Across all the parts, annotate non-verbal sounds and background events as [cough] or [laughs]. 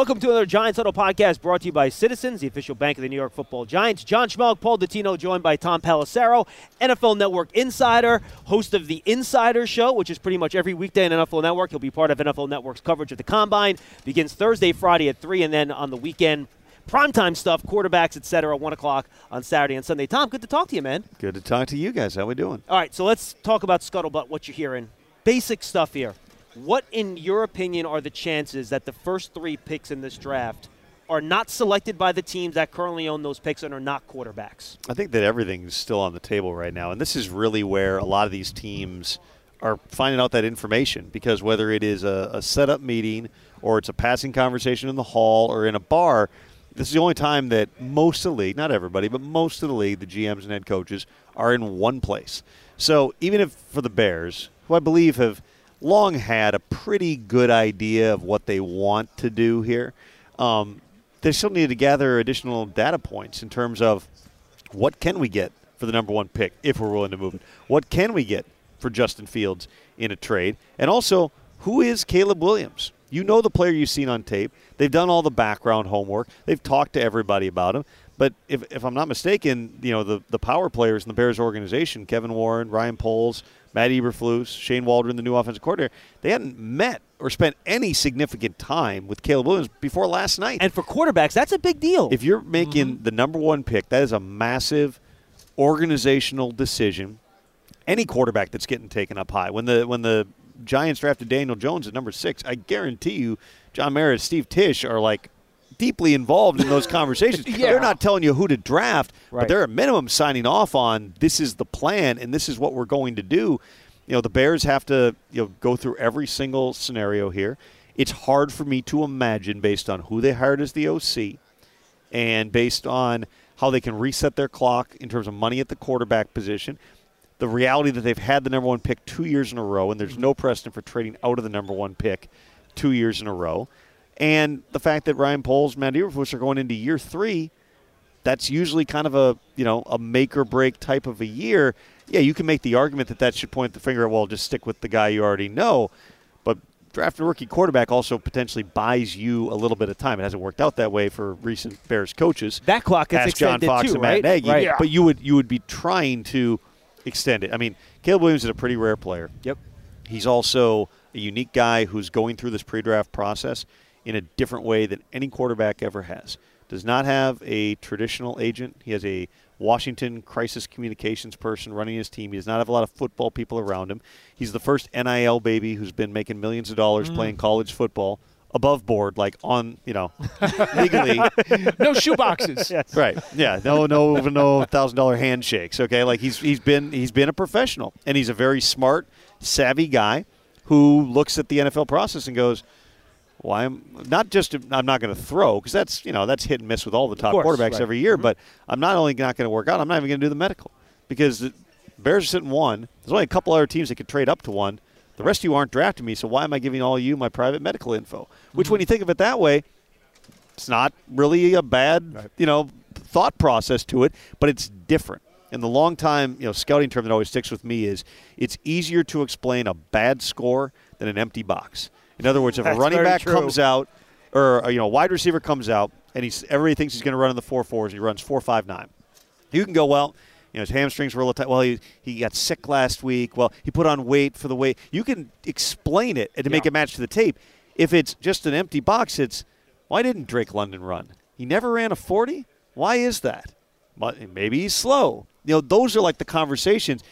Welcome to another Giants Huddle podcast brought to you by Citizens, the official bank of the New York football Giants. John Schmeelk, Paul Dottino, joined by Tom Pelissero, NFL Network insider, host of the Insider Show, which is pretty much every weekday on NFL Network. He'll be part of NFL Network's coverage of the Combine. Begins Thursday, Friday at 3, and then on the weekend, primetime stuff, quarterbacks, etc., At 1 o'clock on Saturday and Sunday. Tom, good to talk to you, man. Good to talk to you guys. How we doing? All right, so let's talk about Scuttlebutt, what you're hearing. Basic stuff here. What, in your opinion, are the chances that the first three picks in this draft are not selected by the teams that currently own those picks and are not quarterbacks? I think that everything's still on the table right now, and this is really where a lot of these teams are finding out that information because whether it is a, a setup meeting or it's a passing conversation in the hall or in a bar, this is the only time that most of the league, not everybody, but most of the league, the GMs and head coaches, are in one place. So even if for the Bears, who I believe have long had a pretty good idea of what they want to do here. Um, they still need to gather additional data points in terms of what can we get for the number one pick if we're willing to move it. What can we get for Justin Fields in a trade? And also, who is Caleb Williams? You know the player you've seen on tape. They've done all the background homework. They've talked to everybody about him. But if, if I'm not mistaken, you know the, the power players in the Bears organization, Kevin Warren, Ryan Poles, Matt Eberflus, Shane Waldron, the new offensive coordinator, they hadn't met or spent any significant time with Caleb Williams before last night. And for quarterbacks, that's a big deal. If you're making mm-hmm. the number one pick, that is a massive organizational decision. Any quarterback that's getting taken up high. When the when the Giants drafted Daniel Jones at number six, I guarantee you, John Mara, Steve Tisch are like deeply involved in those conversations. [laughs] yeah. They're not telling you who to draft, right. but they're at minimum signing off on this is the plan and this is what we're going to do. You know, the Bears have to you know go through every single scenario here. It's hard for me to imagine based on who they hired as the OC and based on how they can reset their clock in terms of money at the quarterback position. The reality that they've had the number one pick two years in a row, and there's mm-hmm. no precedent for trading out of the number one pick two years in a row and the fact that Ryan Poles, Matt Eberflus are going into year three, that's usually kind of a you know a make or break type of a year. Yeah, you can make the argument that that should point the finger at well, just stick with the guy you already know. But drafting a rookie quarterback also potentially buys you a little bit of time. It hasn't worked out that way for recent Bears coaches. That clock gets Ask John Fox too, and right? Matt Nagy. Right. Yeah. But you would you would be trying to extend it. I mean, Caleb Williams is a pretty rare player. Yep. He's also a unique guy who's going through this pre-draft process in a different way than any quarterback ever has. Does not have a traditional agent. He has a Washington crisis communications person running his team. He does not have a lot of football people around him. He's the first NIL baby who's been making millions of dollars mm. playing college football above board, like on, you know, legally. [laughs] no shoe boxes. [laughs] yes. Right. Yeah. No. No. No thousand dollar handshakes. Okay. Like he's he's been he's been a professional, and he's a very smart, savvy guy who looks at the NFL process and goes, well, I'm not just I'm not going to throw because that's you know that's hit and miss with all the top course, quarterbacks right. every year. Mm-hmm. But I'm not only not going to work out, I'm not even going to do the medical because the Bears are sitting one. There's only a couple other teams that could trade up to one. The rest of you aren't drafting me, so why am I giving all you my private medical info? Which, Mm-hmm. when you think of it that way, it's not really a bad Right. you know thought process to it, but it's different. And the long time you know scouting term that always sticks with me is it's easier to explain a bad score than an empty box. In other words, if a running back true. comes out, or you know, a wide receiver comes out, and he's everybody thinks he's going to run in the four fours, he runs four five nine. You can go well. You know, his hamstrings were a little tight. Well, he, he got sick last week. Well, he put on weight for the weight. You can explain it and to make it match to the tape. If it's just an empty box, it's Why didn't Drake London run? He never ran a 40. Why is that? Maybe he's slow. You know, those are like the conversations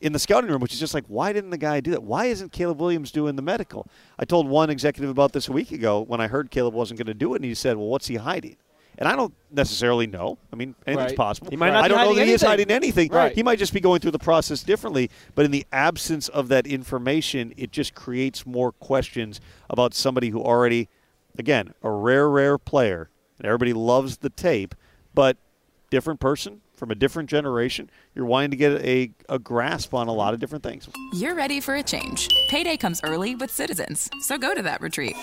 in the scouting room, which is just like, why didn't the guy do that? Why isn't Caleb Williams doing the medical? I told one executive about this a week ago when I heard Caleb wasn't going to do it, and he said, well, what's he hiding? And I don't necessarily know. I mean, anything's right. possible. He might not I don't know that he is hiding anything. Right. He might just be going through the process differently. But in the absence of that information, it just creates more questions about somebody who already, again, a rare, rare player. And everybody loves the tape, but different person from a different generation. You're wanting to get a, a grasp on a lot of different things. You're ready for a change. Payday comes early with Citizens, so go to that retreat.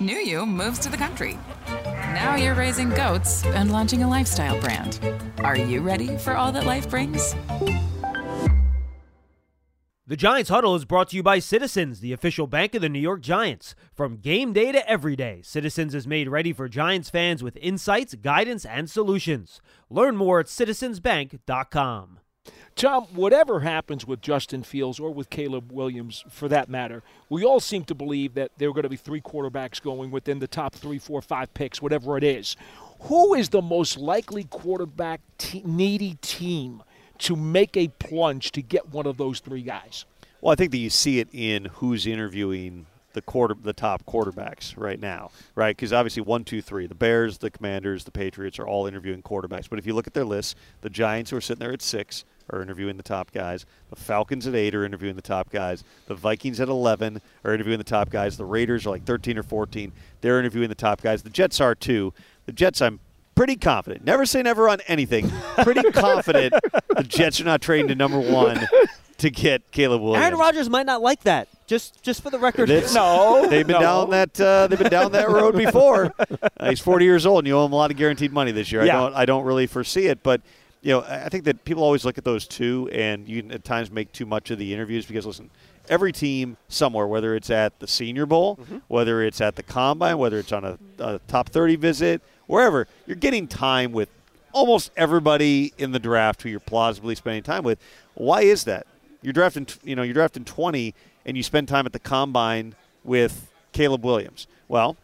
New you moves to the country. Now you're raising goats and launching a lifestyle brand. Are you ready for all that life brings? The Giants Huddle is brought to you by Citizens, the official bank of the New York Giants. From game day to every day, Citizens is made ready for Giants fans with insights, guidance, and solutions. Learn more at citizensbank.com. Tom, whatever happens with Justin Fields or with Caleb Williams, for that matter, we all seem to believe that there are going to be three quarterbacks going within the top three, four, five picks, whatever it is. Who is the most likely quarterback te- needy team to make a plunge to get one of those three guys? Well, I think that you see it in who's interviewing the quarter, the top quarterbacks right now, right? Because obviously, one, two, three, the Bears, the Commanders, the Patriots are all interviewing quarterbacks. But if you look at their lists, the Giants, who are sitting there at six, are interviewing the top guys. The Falcons at eight are interviewing the top guys. The Vikings at eleven are interviewing the top guys. The Raiders are like thirteen or fourteen. They're interviewing the top guys. The Jets are too. The Jets, I'm pretty confident. Never say never on anything. Pretty [laughs] confident the Jets are not trading to number one to get Caleb Williams. Aaron Rodgers might not like that. Just just for the record. That's- No, They've been no. down that uh, they've been down that road before. Uh, he's 40 years old, and you owe him a lot of guaranteed money this year. Yeah. I don't I don't really foresee it, but you know I I think that people always look at those two, and you can at times make too much of the interviews because listen, every team somewhere, whether it's at the Senior Bowl, whether it's at the Combine, whether it's on a, a top 30 visit, wherever, you're getting time with almost everybody in the draft who you're plausibly spending time with. Why is that? You're drafting, you know, you're drafting 20, and you spend time at the combine with Caleb Williams. Well,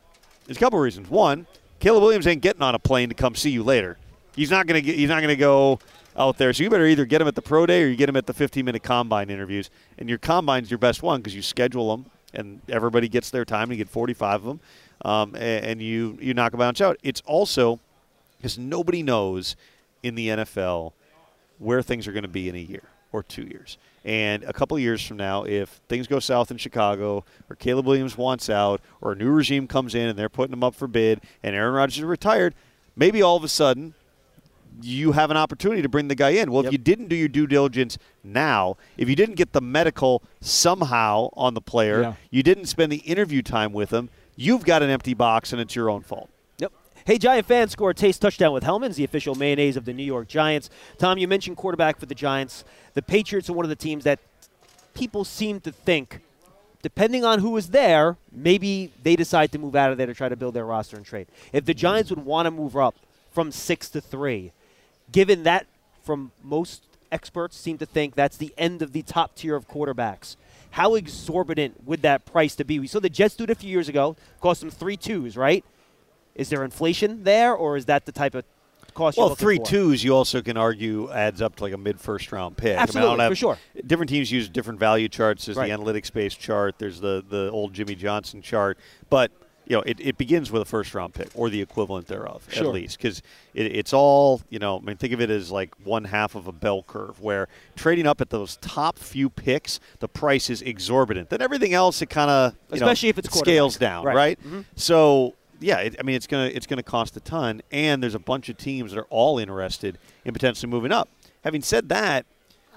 there's a couple of reasons. One, Caleb Williams ain't getting on a plane to come see you later. He's not gonna get. He's not gonna go out there. So you better either get him at the pro day or you get him at the 15-minute combine interviews. And your combine's your best one because you schedule them, and everybody gets their time. And you get 45 of them, um, and, and you you knock a bunch out. It's also because nobody knows in the NFL where things are going to be in a year or two years. And a couple of years from now, if things go south in Chicago, or Caleb Williams wants out, or a new regime comes in and they're putting him up for bid, and Aaron Rodgers is retired, maybe all of a sudden you have an opportunity to bring the guy in. Well, Yep. if you didn't do your due diligence now, if you didn't get the medical somehow on the player, Yeah. you didn't spend the interview time with him, you've got an empty box and it's your own fault. Yep. Hey, Giant fans score a taste touchdown with Hellmann's, the official mayonnaise of the New York Giants. Tom, you mentioned quarterback for the Giants. The Patriots are one of the teams that people seem to think, depending on who is there, maybe they decide to move out of there to try to build their roster and trade. If the Giants would want to move up from six to three, given that from most experts seem to think that's the end of the top tier of quarterbacks. How exorbitant would that price to be? We saw the Jets do it a few years ago, cost them three twos, right? Is there inflation there, or is that the type of cost Well, three for? twos you also can argue adds up to like a mid first round pick. I Absolutely, mean, I don't for sure. Different teams use different value charts. There's Right. the analytics based chart. There's the the old Jimmy Johnson chart. But you know, it, it begins with a first round pick or the equivalent thereof Sure. at least because it, it's all you know. I mean, think of it as like one half of a bell curve where trading up at those top few picks, the price is exorbitant. Then everything else, it kind of Especially if it's it scales down, Right. right? Mhm. So yeah, it, I mean it's gonna it's gonna cost a ton, and there's a bunch of teams that are all interested in potentially moving up. Having said that,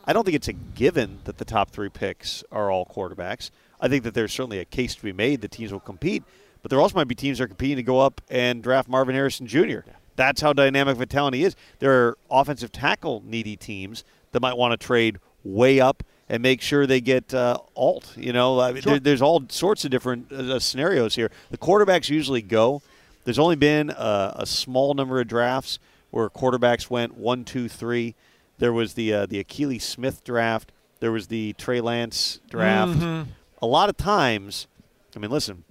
I don't think it's a given that the top three picks are all quarterbacks. I think that there's certainly a case to be made that teams will compete, but there also might be teams that are competing to go up and draft Marvin Harrison Jr. That's how dynamic Vitality is. There are offensive tackle needy teams that might want to trade way up and make sure they get uh, Alt. You know, I mean, Sure. there, there's all sorts of different uh, scenarios here. The quarterbacks usually go. There's only been a, a small number of drafts where quarterbacks went one, two, three. There was the uh, the Akili Smith draft. There was the Trey Lance draft. A lot of times, I mean, listen,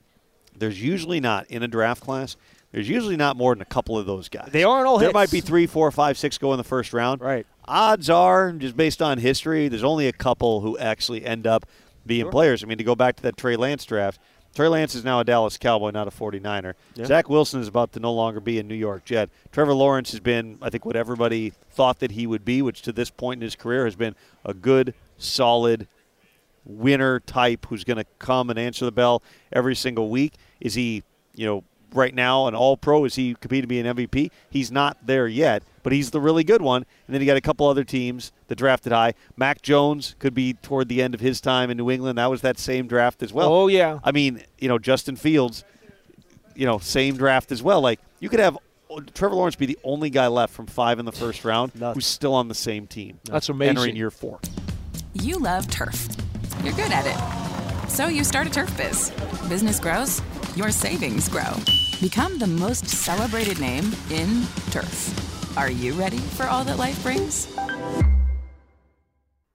there's usually not in a draft class. there's usually not more than a couple of those guys. They aren't all There hits. might be three, four, five, six go in the first round. Right. Odds are, just based on history, there's only a couple who actually end up being players. I mean, to go back to that Trey Lance draft, Trey Lance is now a Dallas Cowboy, not a 49er. Yeah. Zach Wilson is about to no longer be a New York Jet. Trevor Lawrence has been, I think, what everybody thought that he would be, which to this point in his career has been a good, solid winner type who's going to come and answer the bell every single week. Is he, you know, right now an all pro? Is he competing to be an MVP? He's not there yet, but he's the really good one. And then you got a couple other teams that drafted high. Mac Jones could be toward the end of his time in New England. That was that same draft as well. Oh, yeah. I mean, you know, Justin Fields, you know, same draft as well. Like you could have Trevor Lawrence be the only guy left from five in the first round who's still on the same team. That's amazing. Entering year four. You love turf. You're good at it. So you start a turf biz. Business grows, your savings grow. Become the most celebrated name in turf. Are you ready for all that life brings?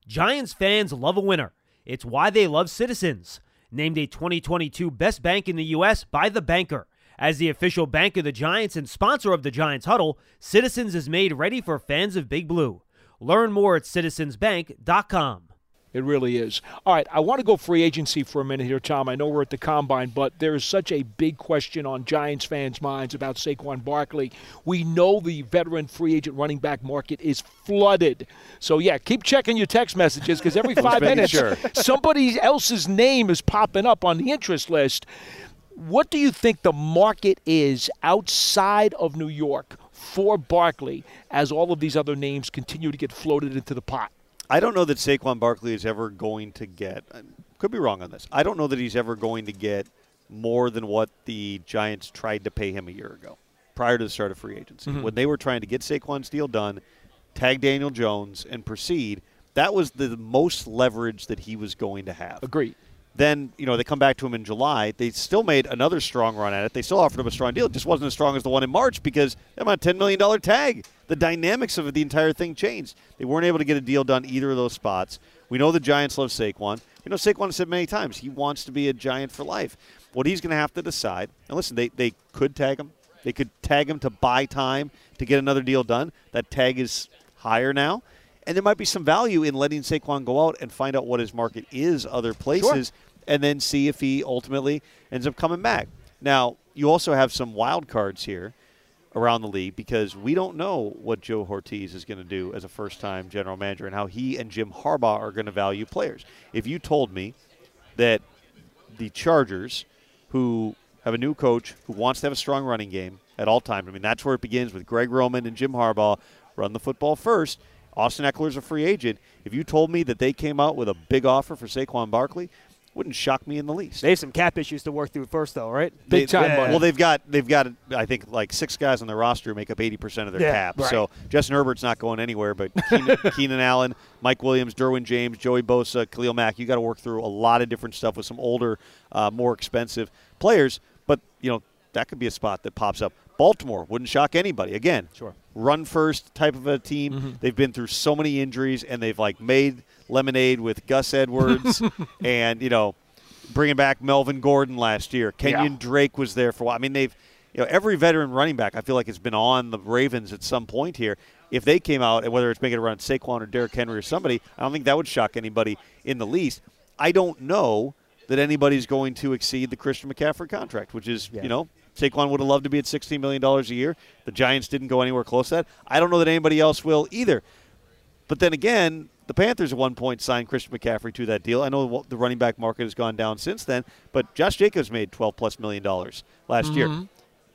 Giants fans love a winner. It's why they love Citizens. Named a 2022 Best Bank in the U.S. by The Banker. As the official bank of the Giants and sponsor of the Giants Huddle, Citizens is made ready for fans of Big Blue. Learn more at citizensbank.com. It really is. All right, I want to go free agency for a minute here, Tom. I know we're at the combine, but there is such a big question on Giants fans' minds about Saquon Barkley. We know the veteran free agent running back market is flooded. So, yeah, keep checking your text messages because every [laughs] five minutes, sure. [laughs] somebody else's name is popping up on the interest list. What do you think the market is outside of New York for Barkley as all of these other names continue to get floated into the pot? I don't know that Saquon Barkley is ever going to get. I Could be wrong on this. I don't know that he's ever going to get more than what the Giants tried to pay him a year ago, prior to the start of free agency. Mm-hmm. When they were trying to get Saquon's deal done, tag Daniel Jones, and proceed, that was the most leverage that he was going to have. Agreed. Then, you know, they come back to him in July. They still made another strong run at it. They still offered him a strong deal. It just wasn't as strong as the one in March because I'm on a $10 million tag. The dynamics of the entire thing changed. They weren't able to get a deal done either of those spots. We know the Giants love Saquon. You know, Saquon has said many times he wants to be a Giant for life. What he's going to have to decide, and listen, they, they could tag him. They could tag him to buy time to get another deal done. That tag is higher now. And there might be some value in letting Saquon go out and find out what his market is other places and then see if he ultimately ends up coming back. Now, you also have some wild cards here around the league because we don't know what Joe Hortiz is going to do as a first time general manager and how he and Jim Harbaugh are going to value players. If you told me that the Chargers, who have a new coach who wants to have a strong running game at all times, I mean, that's where it begins with Greg Roman and Jim Harbaugh, run the football first. Austin Ekeler's a free agent. If you told me that they came out with a big offer for Saquon Barkley, wouldn't shock me in the least. They have some cap issues to work through first, though, right? Big They- time money. Well, they've got they've got I think like six guys on their roster who make up eighty percent of their Yeah, cap. right. So Justin Herbert's not going anywhere, but Keenan, [laughs] Keenan Allen, Mike Williams, Derwin James, Joey Bosa, Khalil Mack. You got to work through a lot of different stuff with some older, uh, more expensive players. But you know that could be a spot that pops up. Baltimore wouldn't shock anybody. Again, Sure. run first type of a team. They've been through so many injuries, and they've like made lemonade with Gus Edwards, [laughs] and you know, bringing back Melvin Gordon last year. Kenyan Yeah. Drake was there for a while. I mean, they've you know every veteran running back. I feel like has been on the Ravens at some point here. If they came out and whether it's making a run at Saquon or Derrick Henry or somebody, I don't think that would shock anybody in the least. I don't know that anybody's going to exceed the Christian McCaffrey contract, which is Yeah. you know Saquon would have loved to be at $16 million a year. The Giants didn't go anywhere close to that. I don't know that anybody else will either. But then again, the Panthers at one point signed Christian McCaffrey to that deal. I know the running back market has gone down since then, but Josh Jacobs made 12 plus million dollars last year. Mm-hmm.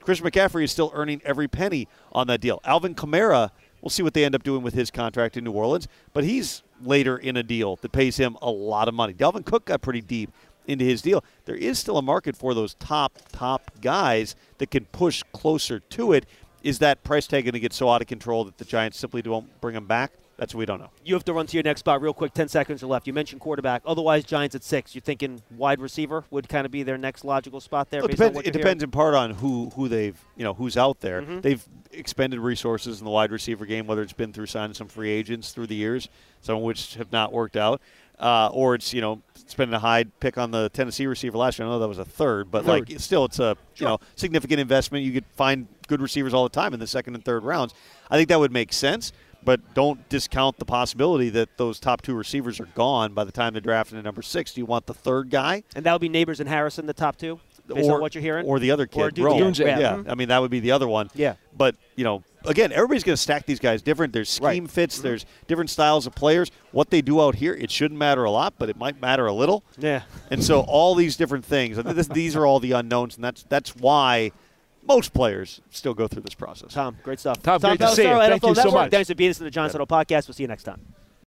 Christian McCaffrey is still earning every penny on that deal. Alvin Kamara, we'll see what they end up doing with his contract in New Orleans, but he's later in a deal that pays him a lot of money. Dalvin Cook got pretty deep into his deal. There is still a market for those top top guys that can push closer to it. Is that price tag going to get so out of control that the Giants simply don't bring him back? That's what we don't know. You have to run to your next spot real quick. Ten seconds are left. You mentioned quarterback. Otherwise, Giants at six. You're thinking wide receiver would kind of be their next logical spot there. Well, it depends. It depends in part on who who they've you know who's out there. Mm-hmm. They've expended resources in the wide receiver game, whether it's been through signing some free agents through the years, some of which have not worked out. uh, or it's you know spending a high pick on the Tennessee receiver last year. I know that was a third, but Third. like still, it's a you know significant investment. You could find good receivers all the time in the second and third rounds. I think that would make sense. But don't discount the possibility that those top two receivers are gone by the time they're drafting at number six. Do you want the third guy? And that would be Nabers and Harrison, the top two, based or on what you're hearing? or the other kid, Or Rome. yeah, yeah. Mhm. I mean that would be the other one. Yeah. but you know, again, everybody's going to stack these guys different. There's scheme Right. fits. There's different styles of players. What they do out here, it shouldn't matter a lot, but it might matter a little. Yeah. And so all these different things, this, these are all the unknowns, and that's that's why most players still go through this process. Tom, great stuff. Tom, great to see you. Pelissero, Thank NFL you so much. Thanks for being us in the Giants Huddle podcast. We'll see you next time.